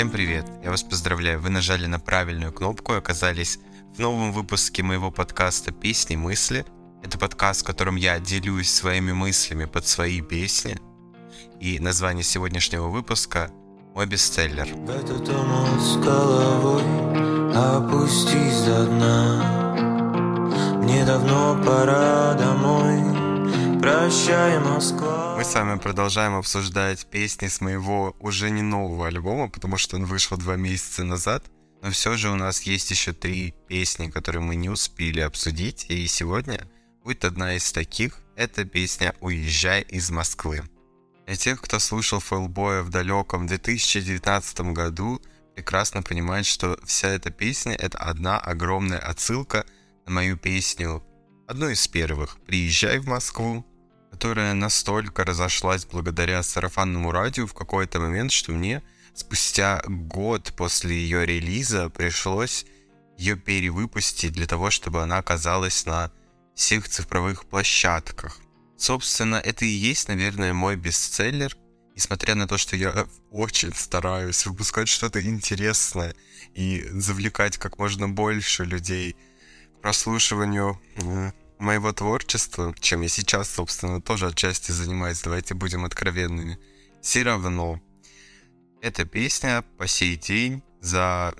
Всем привет! Я вас поздравляю, вы нажали на правильную кнопку и оказались в новом выпуске моего подкаста «Песни мысли». Это подкаст, в котором я делюсь своими мыслями под свои песни. И название сегодняшнего выпуска «Мой бестселлер». С головой опустись до дна Мне давно пора домой Прощай, Москва. Мы с вами продолжаем обсуждать песни с моего уже не нового альбома, потому что он вышел два месяца назад. Но все же у нас есть еще три песни, которые мы не успели обсудить. И сегодня будет одна из таких. Это песня «Уезжай из Москвы». Для тех, кто слушал Фэлбоя в далеком 2019 году, прекрасно понимает, что вся эта песня — это одна огромная отсылка на мою песню, одну из первых «Приезжай в Москву», которая настолько разошлась благодаря сарафанному радио в какой-то момент, что мне спустя год после ее релиза пришлось ее перевыпустить для того, чтобы она оказалась на всех цифровых площадках. Собственно, это и есть, наверное, мой бестселлер, несмотря на то, что я очень стараюсь выпускать что-то интересное и завлекать как можно больше людей к прослушиванию моего творчества, чем я сейчас, собственно, тоже отчасти занимаюсь, давайте будем откровенными, все равно эта песня по сей день за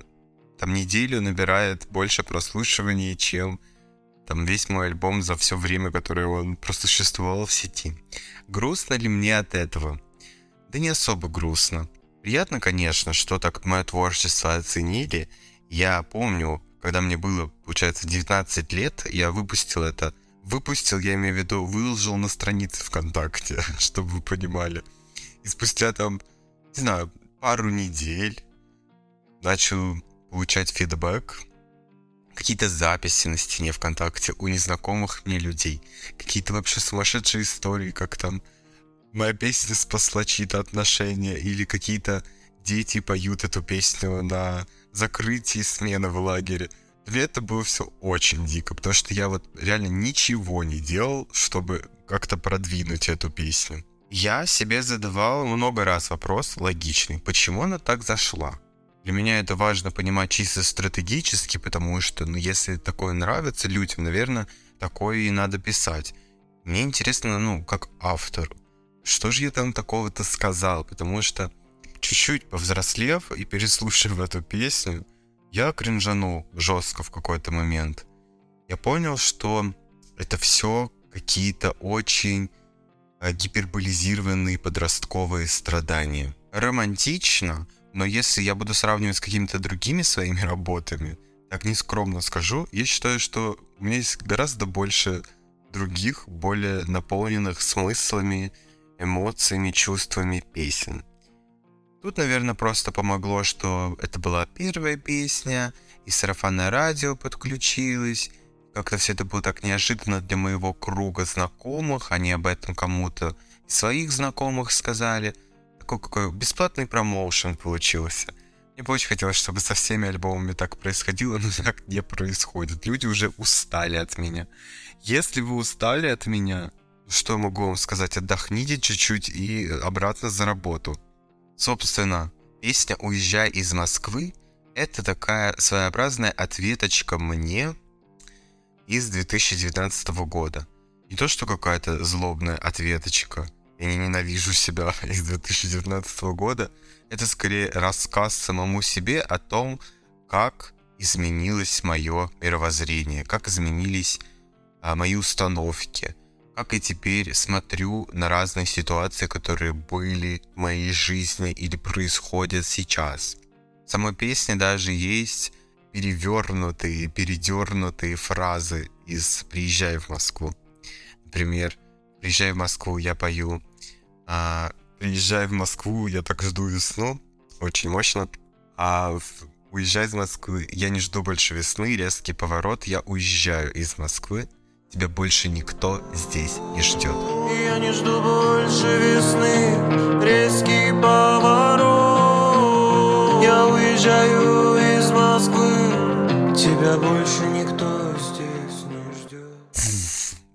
там неделю набирает больше прослушиваний, чем там весь мой альбом за все время, которое он просуществовал в сети. Грустно ли мне от этого? Да не особо грустно. Приятно, конечно, что так мое творчество оценили. Я помню, когда мне было, получается, 19 лет, я выпустил это. Выпустил, я имею в виду, выложил на странице ВКонтакте, чтобы вы понимали. И спустя там, не знаю, пару недель начал получать фидбэк, какие-то записи на стене ВКонтакте у незнакомых мне людей, какие-то вообще сумасшедшие истории, как там моя песня спасла чьи-то отношения, или какие-то дети поют эту песню на закрытии смены в лагере. Для это было все очень дико, потому что я вот реально ничего не делал, чтобы как-то продвинуть эту песню. Я себе задавал много раз вопрос логичный, почему она так зашла? Для меня это важно понимать чисто стратегически, потому что, ну, если такое нравится людям, наверное, такое и надо писать. Мне интересно, ну, как автор, что же я там такого-то сказал, потому что чуть-чуть повзрослев и переслушав эту песню, я кринжанул жестко в какой-то момент. Я понял, что это все какие-то очень э, гиперболизированные подростковые страдания. Романтично, но если я буду сравнивать с какими-то другими своими работами, так нескромно скажу, я считаю, что у меня есть гораздо больше других, более наполненных смыслами, эмоциями, чувствами песен. Тут, наверное, просто помогло, что это была первая песня, и сарафанное радио подключилось. Как-то все это было так неожиданно для моего круга знакомых. Они об этом кому-то своих знакомых сказали. Такой какой бесплатный промоушен получился. Мне бы очень хотелось, чтобы со всеми альбомами так происходило, но так не происходит. Люди уже устали от меня. Если вы устали от меня, что могу вам сказать? Отдохните чуть-чуть и обратно за работу. Собственно, песня «Уезжай из Москвы» — это такая своеобразная ответочка мне из 2019 года. Не то, что какая-то злобная ответочка, я не ненавижу себя из 2019 года, это скорее рассказ самому себе о том, как изменилось мое мировоззрение, как изменились а, мои установки, как и теперь смотрю на разные ситуации, которые были в моей жизни или происходят сейчас. В самой песне даже есть перевернутые, передернутые фразы из «Приезжай в Москву». Например, «Приезжай в Москву» я пою, а «Приезжай в Москву, я так жду весну». Очень мощно. А в «Уезжай из Москвы» я не жду больше весны, резкий поворот, я уезжаю из Москвы. Тебя больше никто здесь не ждет. Я не жду больше весны, резкий поворот. Я уезжаю из Москвы, тебя больше никто здесь не ждет.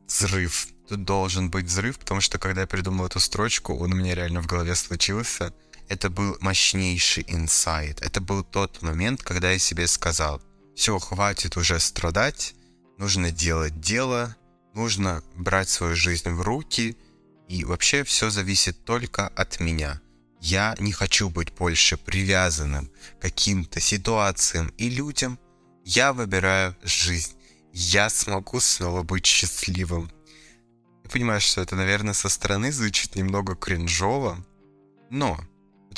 Взрыв. Тут должен быть взрыв, потому что когда я придумал эту строчку, он у меня реально в голове случился. это был мощнейший инсайт. Это был тот момент, когда я себе сказал, все, хватит уже страдать, нужно делать дело, нужно брать свою жизнь в руки, и вообще все зависит только от меня. Я не хочу быть больше привязанным к каким-то ситуациям и людям. Я выбираю жизнь. Я смогу снова быть счастливым. Я понимаю, что это, наверное, со стороны звучит немного кринжово, но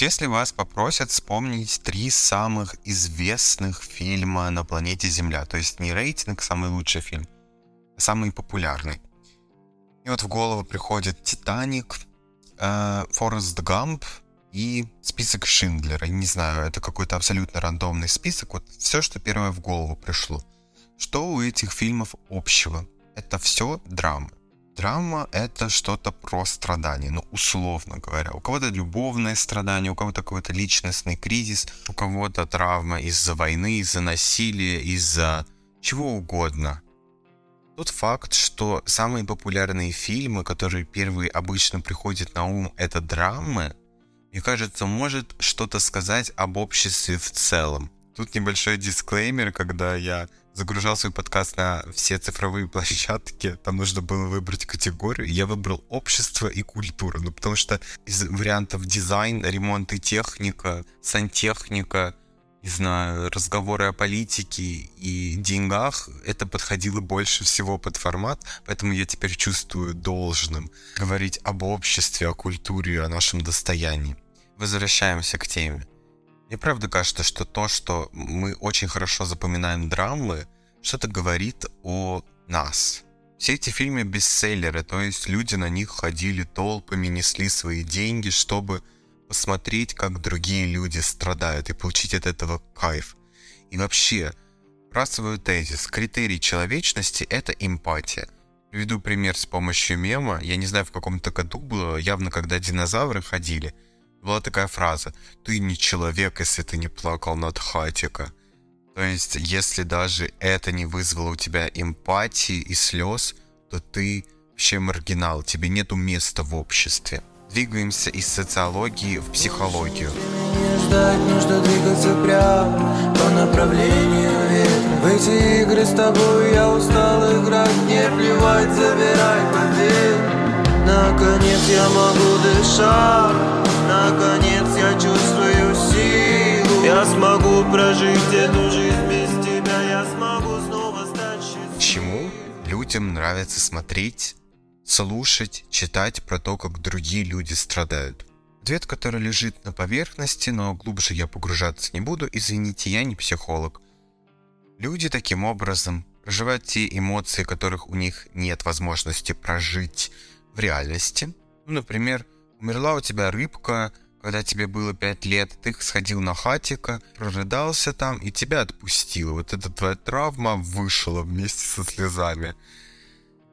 если вас попросят вспомнить три самых известных фильма на планете Земля, то есть не рейтинг самый лучший фильм, а самый популярный. И вот в голову приходит Титаник, э, Форест Гамп и список Шиндлера. Не знаю, это какой-то абсолютно рандомный список. Вот все, что первое в голову пришло. Что у этих фильмов общего? Это все драмы. Драма — это что-то про страдания, ну, условно говоря. У кого-то любовное страдание, у кого-то какой-то личностный кризис, у кого-то травма из-за войны, из-за насилия, из-за чего угодно. Тот факт, что самые популярные фильмы, которые первые обычно приходят на ум, это драмы, мне кажется, может что-то сказать об обществе в целом. Тут небольшой дисклеймер, когда я загружал свой подкаст на все цифровые площадки, там нужно было выбрать категорию, я выбрал общество и культура, ну потому что из вариантов дизайн, ремонт и техника, сантехника, не знаю, разговоры о политике и деньгах, это подходило больше всего под формат, поэтому я теперь чувствую должным говорить об обществе, о культуре, о нашем достоянии. Возвращаемся к теме. Мне правда кажется, что то, что мы очень хорошо запоминаем драмы, что-то говорит о нас. Все эти фильмы бестселлеры, то есть люди на них ходили толпами, несли свои деньги, чтобы посмотреть, как другие люди страдают и получить от этого кайф. И вообще, расовый тезис, критерий человечности — это эмпатия. Приведу пример с помощью мема. Я не знаю, в каком-то году было, явно когда динозавры ходили — была такая фраза «Ты не человек, если ты не плакал над Хатика». То есть, если даже это не вызвало у тебя эмпатии и слез, то ты вообще маргинал, тебе нету места в обществе. Двигаемся из социологии в психологию. Ждать нужно двигаться прямо по направлению ветра. В эти игры с тобой я устал играть, не плевать, забирай победу. Наконец я могу дышать Наконец я чувствую силу Я смогу прожить эту жизнь без тебя Я смогу снова стать счастливым Чему людям нравится смотреть, слушать, читать про то, как другие люди страдают? Ответ, который лежит на поверхности, но глубже я погружаться не буду, извините, я не психолог. Люди таким образом проживают те эмоции, которых у них нет возможности прожить в реальности. Например, умерла у тебя рыбка, когда тебе было 5 лет, ты сходил на хатика, прорыдался там и тебя отпустило. Вот эта твоя травма вышла вместе со слезами.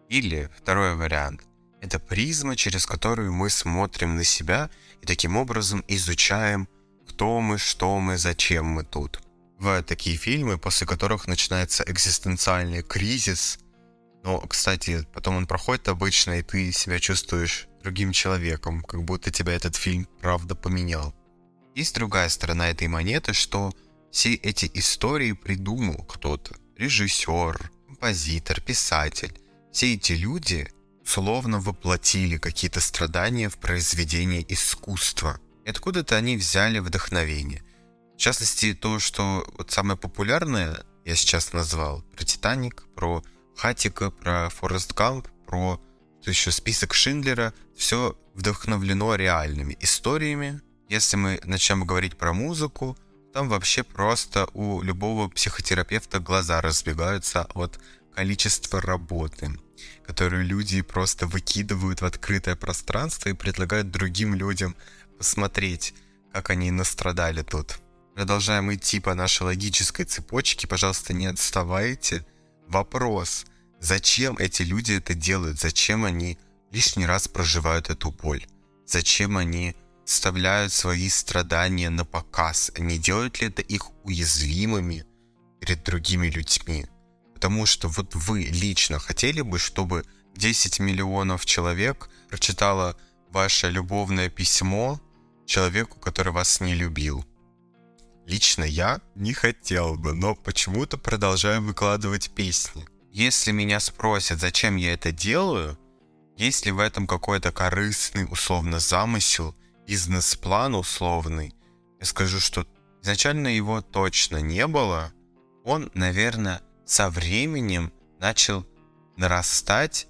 Или второй вариант. Это призма, через которую мы смотрим на себя и таким образом изучаем, кто мы, что мы, зачем мы тут. Бывают такие фильмы, после которых начинается экзистенциальный кризис, но, кстати, потом он проходит обычно, и ты себя чувствуешь другим человеком, как будто тебя этот фильм правда поменял. Есть другая сторона этой монеты, что все эти истории придумал кто-то. Режиссер, композитор, писатель. Все эти люди словно воплотили какие-то страдания в произведение искусства. И откуда-то они взяли вдохновение. В частности, то, что вот самое популярное я сейчас назвал, про Титаник, про Хатика, про Форест Гамп, про еще список Шиндлера, все вдохновлено реальными историями. Если мы начнем говорить про музыку, там вообще просто у любого психотерапевта глаза разбегаются от количества работы, которую люди просто выкидывают в открытое пространство и предлагают другим людям посмотреть, как они настрадали тут. Продолжаем идти по нашей логической цепочке, пожалуйста, не отставайте. Вопрос, зачем эти люди это делают, зачем они лишний раз проживают эту боль, зачем они вставляют свои страдания на показ, не делают ли это их уязвимыми перед другими людьми. Потому что вот вы лично хотели бы, чтобы 10 миллионов человек прочитало ваше любовное письмо человеку, который вас не любил. Лично я не хотел бы, но почему-то продолжаю выкладывать песни. Если меня спросят, зачем я это делаю, есть ли в этом какой-то корыстный, условно, замысел, бизнес-план условный, я скажу, что изначально его точно не было. Он, наверное, со временем начал нарастать,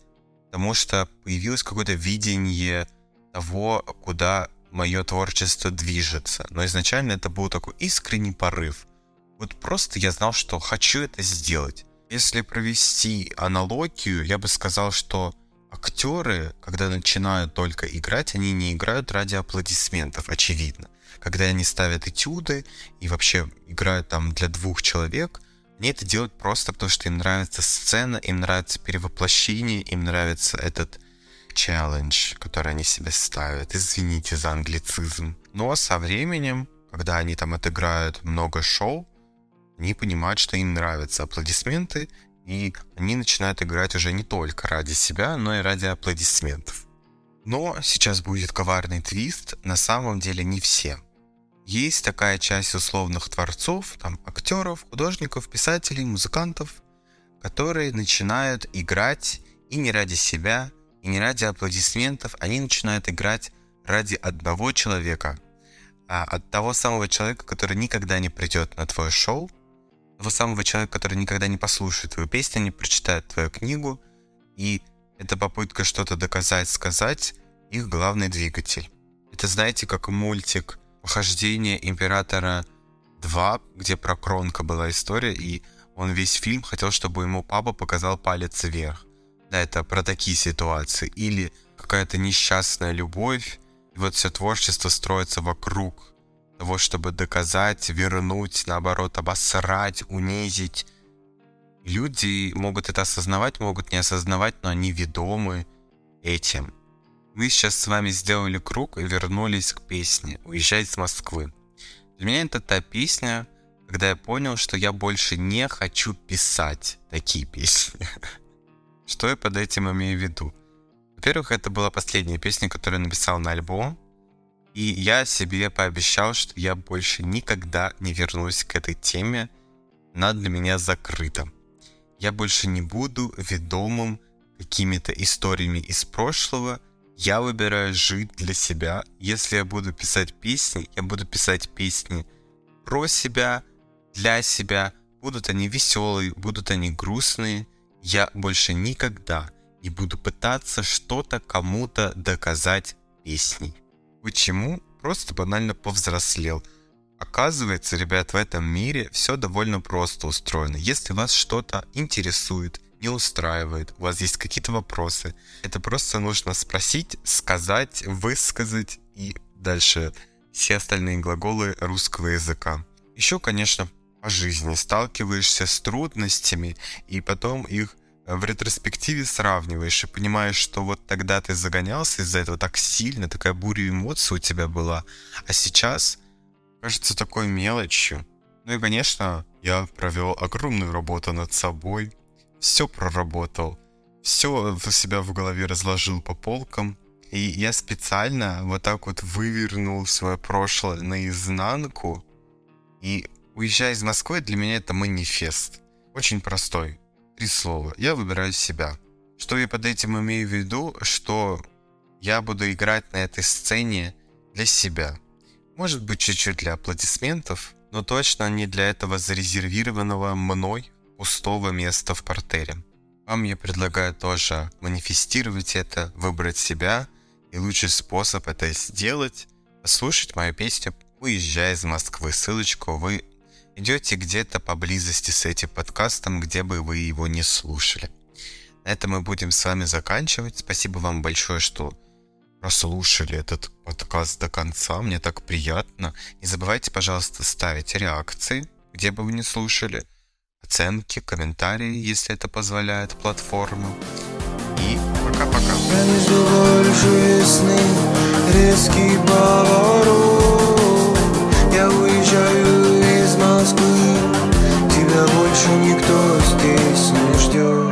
потому что появилось какое-то видение того, куда мое творчество движется. Но изначально это был такой искренний порыв. Вот просто я знал, что хочу это сделать. Если провести аналогию, я бы сказал, что актеры, когда начинают только играть, они не играют ради аплодисментов, очевидно. Когда они ставят этюды и вообще играют там для двух человек, они это делают просто потому, что им нравится сцена, им нравится перевоплощение, им нравится этот челлендж, который они себе ставят. Извините за англицизм. Но со временем, когда они там отыграют много шоу, они понимают, что им нравятся аплодисменты, и они начинают играть уже не только ради себя, но и ради аплодисментов. Но сейчас будет коварный твист, на самом деле не все. Есть такая часть условных творцов, там актеров, художников, писателей, музыкантов, которые начинают играть и не ради себя, и не ради аплодисментов, они начинают играть ради одного человека, а от того самого человека, который никогда не придет на твое шоу, того самого человека, который никогда не послушает твою песню, не прочитает твою книгу, и эта попытка что-то доказать, сказать, их главный двигатель. Это знаете, как мультик «Похождение Императора 2», где про Кронка была история, и он весь фильм хотел, чтобы ему папа показал палец вверх. Да, это про такие ситуации. Или какая-то несчастная любовь, и вот все творчество строится вокруг того, чтобы доказать, вернуть, наоборот, обосрать, унизить. Люди могут это осознавать, могут не осознавать, но они ведомы этим. Мы сейчас с вами сделали круг и вернулись к песне «Уезжай с Москвы». Для меня это та песня, когда я понял, что я больше не хочу писать такие песни. Что я под этим имею в виду? Во-первых, это была последняя песня, которую я написал на альбом, и я себе пообещал, что я больше никогда не вернусь к этой теме. Она для меня закрыта. Я больше не буду ведомым какими-то историями из прошлого. Я выбираю жить для себя. Если я буду писать песни, я буду писать песни про себя, для себя. Будут они веселые, будут они грустные. Я больше никогда не буду пытаться что-то кому-то доказать песней. Почему? Просто банально повзрослел. Оказывается, ребят, в этом мире все довольно просто устроено. Если вас что-то интересует, не устраивает, у вас есть какие-то вопросы, это просто нужно спросить, сказать, высказать и дальше все остальные глаголы русского языка. Еще, конечно, по жизни сталкиваешься с трудностями и потом их в ретроспективе сравниваешь и понимаешь, что вот тогда ты загонялся из-за этого так сильно, такая буря эмоций у тебя была, а сейчас кажется такой мелочью. Ну и, конечно, я провел огромную работу над собой, все проработал, все в себя в голове разложил по полкам, и я специально вот так вот вывернул свое прошлое наизнанку, и уезжая из Москвы, для меня это манифест. Очень простой три слова. Я выбираю себя. Что я под этим имею в виду, что я буду играть на этой сцене для себя. Может быть, чуть-чуть для аплодисментов, но точно не для этого зарезервированного мной пустого места в портере. Вам я предлагаю тоже манифестировать это, выбрать себя, и лучший способ это сделать – послушать мою песню «Уезжай из Москвы». Ссылочку вы идете где-то поблизости с этим подкастом, где бы вы его не слушали. На этом мы будем с вами заканчивать. Спасибо вам большое, что прослушали этот подкаст до конца. Мне так приятно. Не забывайте, пожалуйста, ставить реакции, где бы вы не слушали, оценки, комментарии, если это позволяет платформа. И пока-пока. резкий поворот здесь не ждет.